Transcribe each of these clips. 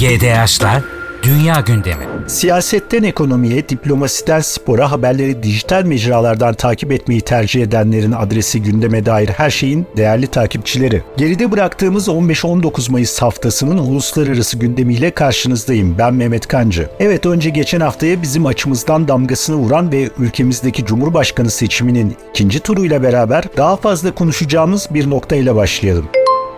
GDH'la Dünya Gündemi. Siyasetten ekonomiye, diplomasiden spora, haberleri dijital mecralardan takip etmeyi tercih edenlerin adresi gündeme dair her şeyin değerli takipçileri. Geride bıraktığımız 15-19 Mayıs haftasının uluslararası gündemiyle karşınızdayım. Ben Mehmet Kancı. Evet önce geçen haftaya bizim açımızdan damgasını vuran ve ülkemizdeki Cumhurbaşkanı seçiminin ikinci turuyla beraber daha fazla konuşacağımız bir noktayla başlayalım.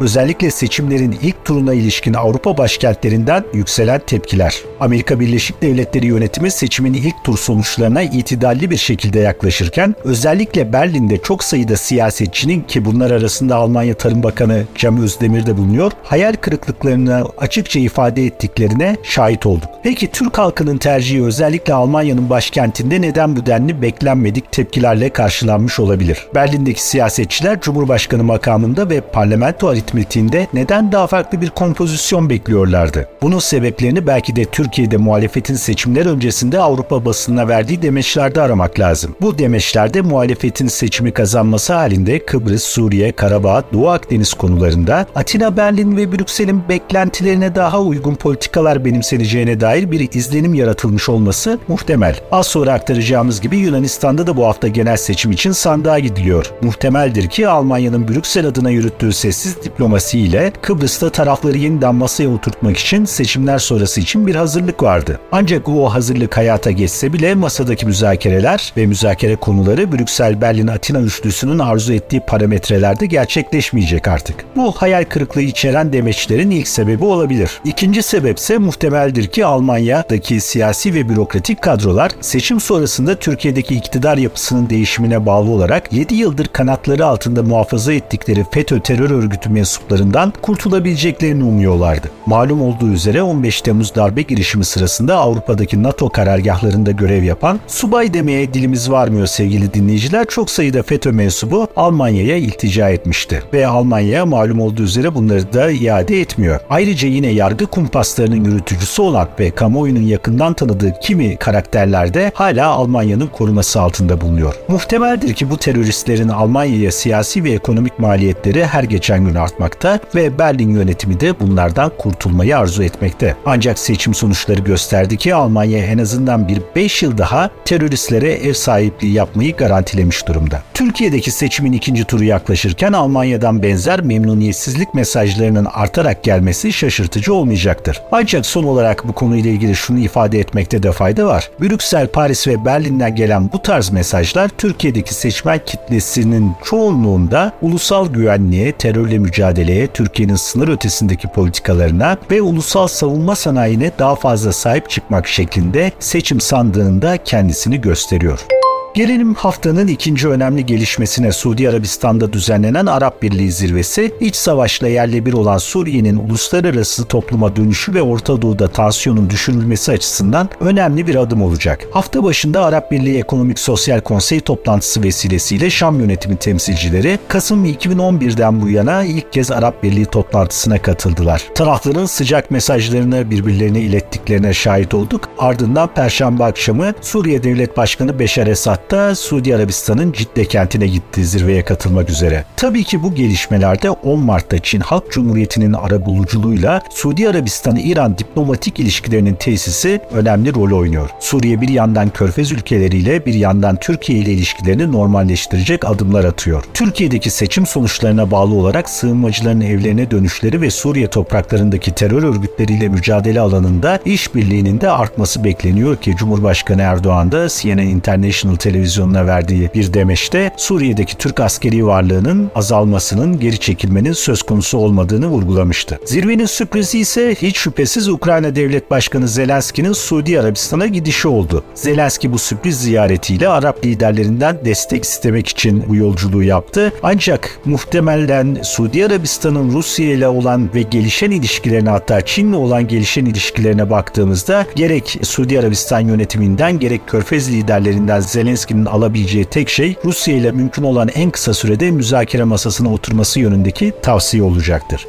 Özellikle seçimlerin ilk turuna ilişkin Avrupa başkentlerinden yükselen tepkiler. Amerika Birleşik Devletleri yönetimi seçimin ilk tur sonuçlarına itidalli bir şekilde yaklaşırken özellikle Berlin'de çok sayıda siyasetçinin ki bunlar arasında Almanya Tarım Bakanı Cem Özdemir de bulunuyor, hayal kırıklıklarını açıkça ifade ettiklerine şahit olduk. Peki Türk halkının tercihi özellikle Almanya'nın başkentinde neden bu denli beklenmedik tepkilerle karşılanmış olabilir? Berlin'deki siyasetçiler Cumhurbaşkanı makamında ve parlamento aritmetiğinde neden daha farklı bir kompozisyon bekliyorlardı? Bunun sebeplerini belki de Türkiye'de muhalefetin seçimler öncesinde Avrupa basınına verdiği demeçlerde aramak lazım. Bu demeçlerde muhalefetin seçimi kazanması halinde Kıbrıs, Suriye, Karabağ, Doğu Akdeniz konularında Atina, Berlin ve Brüksel'in beklentilerine daha uygun politikalar benimseneceğine dair bir izlenim yaratılmış olması muhtemel. Az sonra aktaracağımız gibi Yunanistan'da da bu hafta genel seçim için sandığa gidiliyor. Muhtemeldir ki Almanya'nın Brüksel adına yürüttüğü sessiz diplomasiyle Kıbrıs'ta tarafları yeniden masaya oturtmak için seçimler sonrası için bir hazırlık vardı. Ancak o hazırlık hayata geçse bile masadaki müzakereler ve müzakere konuları Brüksel-Berlin-Atina üçlüsünün arzu ettiği parametrelerde gerçekleşmeyecek artık. Bu hayal kırıklığı içeren demeçlerin ilk sebebi olabilir. İkinci sebepse muhtemeldir ki Almanya'daki siyasi ve bürokratik kadrolar seçim sonrasında Türkiye'deki iktidar yapısının değişimine bağlı olarak 7 yıldır kanatları altında muhafaza ettikleri FETÖ terör örgütü mensuplarından kurtulabileceklerini umuyorlardı. Malum olduğu üzere 15 Temmuz darbe girişimi sırasında Avrupa'daki NATO karargahlarında görev yapan subay demeye dilimiz varmıyor sevgili dinleyiciler çok sayıda FETÖ mensubu Almanya'ya iltica etmişti. Ve Almanya malum olduğu üzere bunları da iade etmiyor. Ayrıca yine yargı kumpaslarının yürütücüsü olan ve kamuoyunun yakından tanıdığı kimi karakterler de hala Almanya'nın koruması altında bulunuyor. Muhtemeldir ki bu teröristlerin Almanya'ya siyasi ve ekonomik maliyetleri her geçen gün artmakta ve Berlin yönetimi de bunlardan kurtulmayı arzu etmekte. Ancak seçim sonuçları gösterdi ki Almanya en azından bir 5 yıl daha teröristlere ev sahipliği yapmayı garantilemiş durumda. Türkiye'deki seçimin ikinci turu yaklaşırken Almanya'dan benzer memnuniyetsizlik mesajlarının artarak gelmesi şaşırtıcı olmayacaktır. Ancak son olarak bu konuyla ilgili şunu ifade etmekte de fayda var. Brüksel, Paris ve Berlin'den gelen bu tarz mesajlar Türkiye'deki seçmen kitlesinin çoğunluğunda ulusal güvenliğe, terörle mücadeleye, Türkiye'nin sınır ötesindeki politikalarına ve ulusal savunma sanayine daha fazla sahip çıkmak şeklinde seçim sandığında kendisini gösteriyor. Gelelim haftanın ikinci önemli gelişmesine Suudi Arabistan'da düzenlenen Arap Birliği zirvesi, iç savaşla yerle bir olan Suriye'nin uluslararası topluma dönüşü ve Orta Doğu'da tansiyonun düşürülmesi açısından önemli bir adım olacak. Hafta başında Arap Birliği Ekonomik Sosyal Konsey toplantısı vesilesiyle Şam yönetimi temsilcileri Kasım 2011'den bu yana ilk kez Arap Birliği toplantısına katıldılar. Tarafların sıcak mesajlarını birbirlerine ilettiklerine şahit olduk. Ardından Perşembe akşamı Suriye Devlet Başkanı Beşar Esad da Suudi Arabistan'ın Cidde kentine gitti zirveye katılmak üzere. Tabii ki bu gelişmelerde 10 Mart'ta Çin Halk Cumhuriyeti'nin arabuluculuğuyla Suudi Arabistan-İran diplomatik ilişkilerinin tesisi önemli rol oynuyor. Suriye bir yandan Körfez ülkeleriyle bir yandan Türkiye ile ilişkilerini normalleştirecek adımlar atıyor. Türkiye'deki seçim sonuçlarına bağlı olarak sığınmacıların evlerine dönüşleri ve Suriye topraklarındaki terör örgütleriyle mücadele alanında işbirliğinin de artması bekleniyor ki Cumhurbaşkanı Erdoğan da CNN International televizyonuna verdiği bir demeçte Suriye'deki Türk askeri varlığının azalmasının geri çekilmenin söz konusu olmadığını vurgulamıştı. Zirvenin sürprizi ise hiç şüphesiz Ukrayna Devlet Başkanı Zelenski'nin Suudi Arabistan'a gidişi oldu. Zelenski bu sürpriz ziyaretiyle Arap liderlerinden destek istemek için bu yolculuğu yaptı. Ancak muhtemelen Suudi Arabistan'ın Rusya ile olan ve gelişen ilişkilerine hatta Çin'le olan gelişen ilişkilerine baktığımızda gerek Suudi Arabistan yönetiminden gerek Körfez liderlerinden Zelenski'nin alabileceği tek şey Rusya ile mümkün olan en kısa sürede müzakere masasına oturması yönündeki tavsiye olacaktır.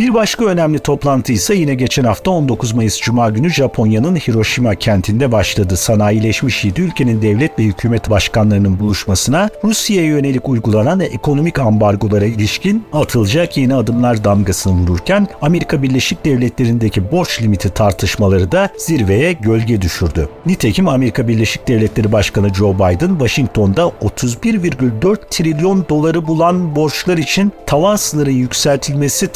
Bir başka önemli toplantı ise yine geçen hafta 19 Mayıs Cuma günü Japonya'nın Hiroşima kentinde başladı. Sanayileşmiş 7 ülkenin devlet ve hükümet başkanlarının buluşmasına Rusya'ya yönelik uygulanan ekonomik ambargolara ilişkin atılacak yeni adımlar damgasını vururken Amerika Birleşik Devletleri'ndeki borç limiti tartışmaları da zirveye gölge düşürdü. Nitekim Amerika Birleşik Devletleri Başkanı Joe Biden Washington'da 31,4 trilyon doları bulan borçlar için tavan sınırı yükseltilmesi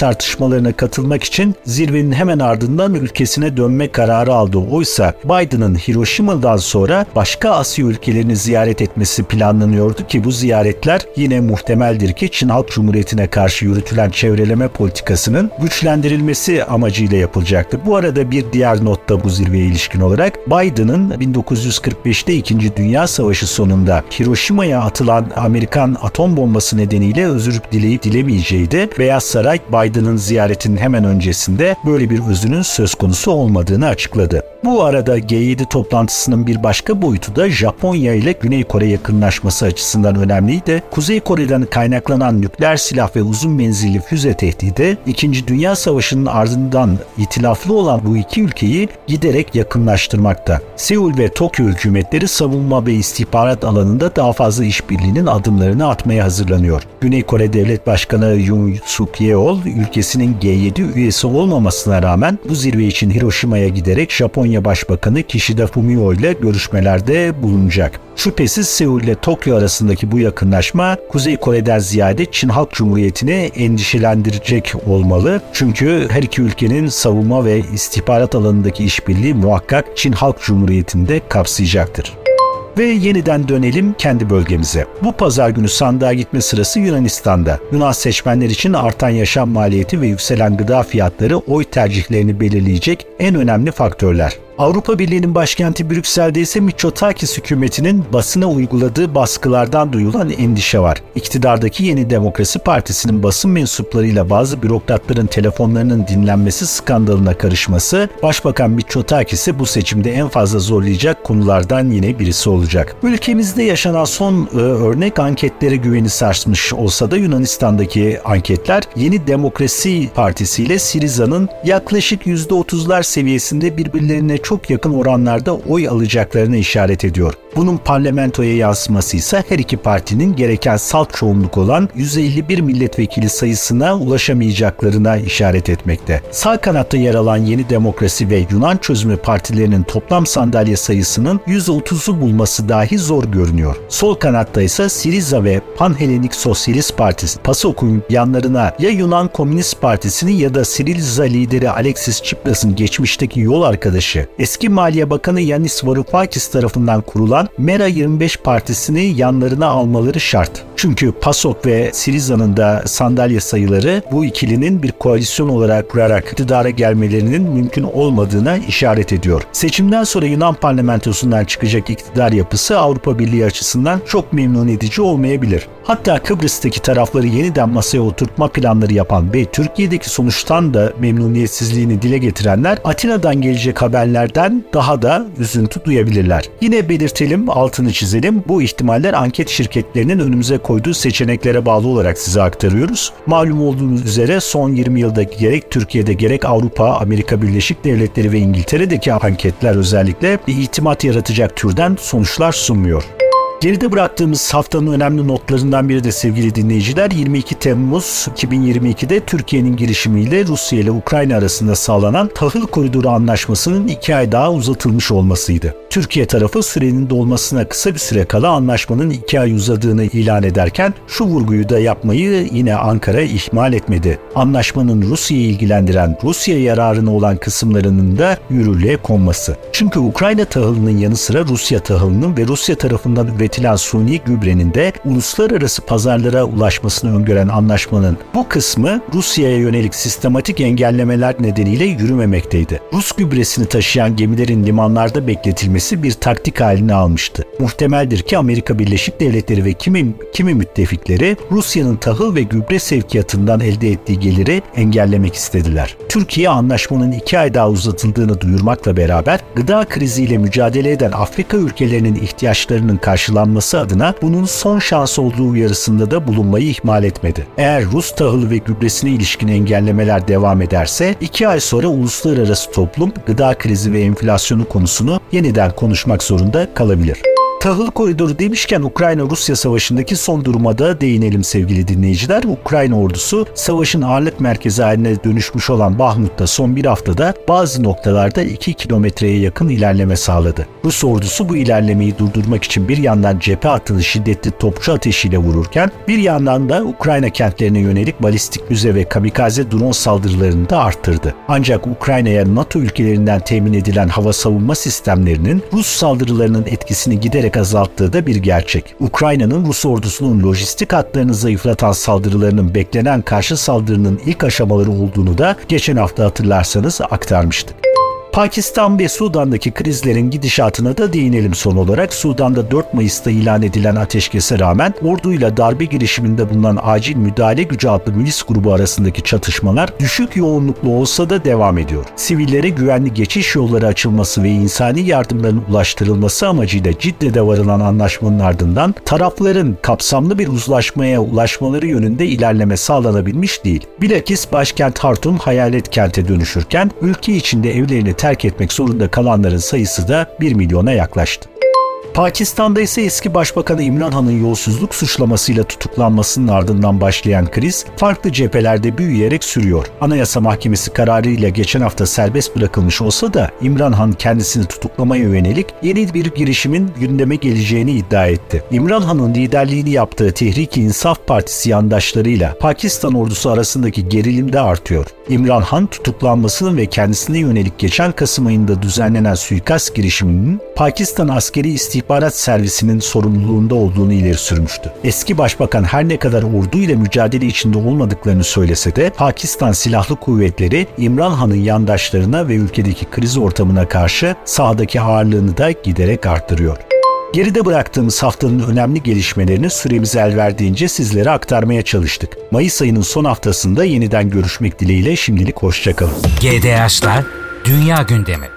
tartışmalarına katılmak için zirvenin hemen ardından ülkesine dönme kararı aldı. Oysa Biden'ın Hiroşima'dan sonra başka Asya ülkelerini ziyaret etmesi planlanıyordu ki bu ziyaretler yine muhtemeldir ki Çin Halk Cumhuriyeti'ne karşı yürütülen çevreleme politikasının güçlendirilmesi amacıyla yapılacaktı. Bu arada bir diğer notta bu zirveye ilişkin olarak Biden'ın 1945'te 2. Dünya Savaşı sonunda Hiroşima'ya atılan Amerikan atom bombası nedeniyle özür dileyip dilemeyeceği de Beyaz Saray Biden'ın ziyaretinin hemen öncesinde böyle bir özünün söz konusu olmadığını açıkladı. Bu arada G7 toplantısının bir başka boyutu da Japonya ile Güney Kore yakınlaşması açısından önemliydi. Kuzey Kore'den kaynaklanan nükleer silah ve uzun menzilli füze tehdidi 2. Dünya Savaşı'nın ardından itilaflı olan bu iki ülkeyi giderek yakınlaştırmakta. Seul ve Tokyo hükümetleri savunma ve istihbarat alanında daha fazla işbirliğinin adımlarını atmaya hazırlanıyor. Güney Kore Devlet Başkanı Yoon Suk Yeol ülkesinin G7 üyesi olmamasına rağmen bu zirve için Hiroşima'ya giderek Japonya Başbakanı Kishida Fumio ile görüşmelerde bulunacak. Şüphesiz Seul ile Tokyo arasındaki bu yakınlaşma Kuzey Kore'den ziyade Çin Halk Cumhuriyeti'ni endişelendirecek olmalı. Çünkü her iki ülkenin savunma ve istihbarat alanındaki işbirliği muhakkak Çin Halk Cumhuriyeti'nde kapsayacaktır. Ve yeniden dönelim kendi bölgemize. Bu pazar günü sandığa gitme sırası Yunanistan'da. Yunan seçmenler için artan yaşam maliyeti ve yükselen gıda fiyatları oy tercihlerini belirleyecek en önemli faktörler. Avrupa Birliği'nin başkenti Brüksel'de ise Mitsotakis hükümetinin basına uyguladığı baskılardan duyulan endişe var. İktidardaki Yeni Demokrasi Partisi'nin basın mensuplarıyla bazı bürokratların telefonlarının dinlenmesi skandalına karışması, Başbakan Mitsotakis'i bu seçimde en fazla zorlayacak konulardan yine birisi olacak. Ülkemizde yaşanan son e, örnek anketlere güveni sarsmış olsa da Yunanistan'daki anketler Yeni Demokrasi Partisi ile Siriza'nın yaklaşık %30'lar seviyesinde birbirlerine çok yakın oranlarda oy alacaklarını işaret ediyor. Bunun parlamentoya yansıması ise her iki partinin gereken salt çoğunluk olan 151 milletvekili sayısına ulaşamayacaklarına işaret etmekte. Sağ kanatta yer alan Yeni Demokrasi ve Yunan Çözümü partilerinin toplam sandalye sayısının 130'u bulması dahi zor görünüyor. Sol kanatta ise Siriza ve Panhelenik Sosyalist Partisi PASOK'un yanlarına ya Yunan Komünist Partisi'ni ya da Siriza lideri Alexis Tsipras'ın geçmişteki yol arkadaşı eski Maliye Bakanı Yanis Varoufakis tarafından kurulan Mera 25 Partisi'ni yanlarına almaları şart. Çünkü PASOK ve Siriza'nın da sandalye sayıları bu ikilinin bir koalisyon olarak kurarak iktidara gelmelerinin mümkün olmadığına işaret ediyor. Seçimden sonra Yunan parlamentosundan çıkacak iktidar yapısı Avrupa Birliği açısından çok memnun edici olmayabilir. Hatta Kıbrıs'taki tarafları yeniden masaya oturtma planları yapan ve Türkiye'deki sonuçtan da memnuniyetsizliğini dile getirenler Atina'dan gelecek haberlerden daha da üzüntü duyabilirler. Yine belirtelim, altını çizelim. Bu ihtimaller anket şirketlerinin önümüze koyduğu seçeneklere bağlı olarak size aktarıyoruz. Malum olduğunuz üzere son 20 yılda gerek Türkiye'de gerek Avrupa, Amerika Birleşik Devletleri ve İngiltere'deki anketler özellikle bir itimat yaratacak türden sonuçlar sunmuyor. Geride bıraktığımız haftanın önemli notlarından biri de sevgili dinleyiciler 22 Temmuz 2022'de Türkiye'nin girişimiyle Rusya ile Ukrayna arasında sağlanan tahıl koridoru anlaşmasının iki ay daha uzatılmış olmasıydı. Türkiye tarafı sürenin dolmasına kısa bir süre kala anlaşmanın iki ay uzadığını ilan ederken şu vurguyu da yapmayı yine Ankara ihmal etmedi. Anlaşmanın Rusya'yı ilgilendiren, Rusya yararına olan kısımlarının da yürürlüğe konması. Çünkü Ukrayna tahılının yanı sıra Rusya tahılının ve Rusya tarafından üretilen suni gübrenin de uluslararası pazarlara ulaşmasını öngören anlaşmanın bu kısmı Rusya'ya yönelik sistematik engellemeler nedeniyle yürümemekteydi. Rus gübresini taşıyan gemilerin limanlarda bekletilmesi bir taktik halini almıştı. Muhtemeldir ki Amerika Birleşik Devletleri ve kimi, kimi müttefikleri Rusya'nın tahıl ve gübre sevkiyatından elde ettiği geliri engellemek istediler. Türkiye anlaşmanın iki ay daha uzatıldığını duyurmakla beraber gıda kriziyle mücadele eden Afrika ülkelerinin ihtiyaçlarının karşılanması karşılanması adına bunun son şans olduğu uyarısında da bulunmayı ihmal etmedi. Eğer Rus tahılı ve gübresine ilişkin engellemeler devam ederse iki ay sonra uluslararası toplum gıda krizi ve enflasyonu konusunu yeniden konuşmak zorunda kalabilir. Tahıl koridoru demişken Ukrayna-Rusya savaşındaki son duruma da değinelim sevgili dinleyiciler. Ukrayna ordusu savaşın ağırlık merkezi haline dönüşmüş olan Bahmut'ta son bir haftada bazı noktalarda 2 kilometreye yakın ilerleme sağladı. Rus ordusu bu ilerlemeyi durdurmak için bir yandan cephe hattını şiddetli topçu ateşiyle vururken bir yandan da Ukrayna kentlerine yönelik balistik müze ve kamikaze drone saldırılarını da arttırdı. Ancak Ukrayna'ya NATO ülkelerinden temin edilen hava savunma sistemlerinin Rus saldırılarının etkisini giderek giderek azalttığı da bir gerçek. Ukrayna'nın Rus ordusunun lojistik hatlarını zayıflatan saldırılarının beklenen karşı saldırının ilk aşamaları olduğunu da geçen hafta hatırlarsanız aktarmıştık. Pakistan ve Sudan'daki krizlerin gidişatına da değinelim son olarak. Sudan'da 4 Mayıs'ta ilan edilen ateşkese rağmen orduyla darbe girişiminde bulunan acil müdahale gücü adlı milis grubu arasındaki çatışmalar düşük yoğunluklu olsa da devam ediyor. Sivillere güvenli geçiş yolları açılması ve insani yardımların ulaştırılması amacıyla Cidde'de varılan anlaşmanın ardından tarafların kapsamlı bir uzlaşmaya ulaşmaları yönünde ilerleme sağlanabilmiş değil. Bilakis başkent Hartum hayalet kente dönüşürken ülke içinde evlerini terk etmek zorunda kalanların sayısı da 1 milyona yaklaştı. Pakistan'da ise eski Başbakanı İmran Han'ın yolsuzluk suçlamasıyla tutuklanmasının ardından başlayan kriz farklı cephelerde büyüyerek sürüyor. Anayasa Mahkemesi kararıyla geçen hafta serbest bırakılmış olsa da İmran Han kendisini tutuklamaya yönelik yeni bir girişimin gündeme geleceğini iddia etti. İmran Han'ın liderliğini yaptığı Tehrik-i İnsaf Partisi yandaşlarıyla Pakistan ordusu arasındaki gerilim de artıyor. İmran Han tutuklanmasının ve kendisine yönelik geçen Kasım ayında düzenlenen suikast girişiminin Pakistan askeri istihbarat servisinin sorumluluğunda olduğunu ileri sürmüştü. Eski başbakan her ne kadar ordu ile mücadele içinde olmadıklarını söylese de Pakistan Silahlı Kuvvetleri İmran Han'ın yandaşlarına ve ülkedeki kriz ortamına karşı sahadaki ağırlığını da giderek arttırıyor. Geride bıraktığımız haftanın önemli gelişmelerini süremiz el verdiğince sizlere aktarmaya çalıştık. Mayıs ayının son haftasında yeniden görüşmek dileğiyle şimdilik hoşçakalın. GDH'lar Dünya Gündemi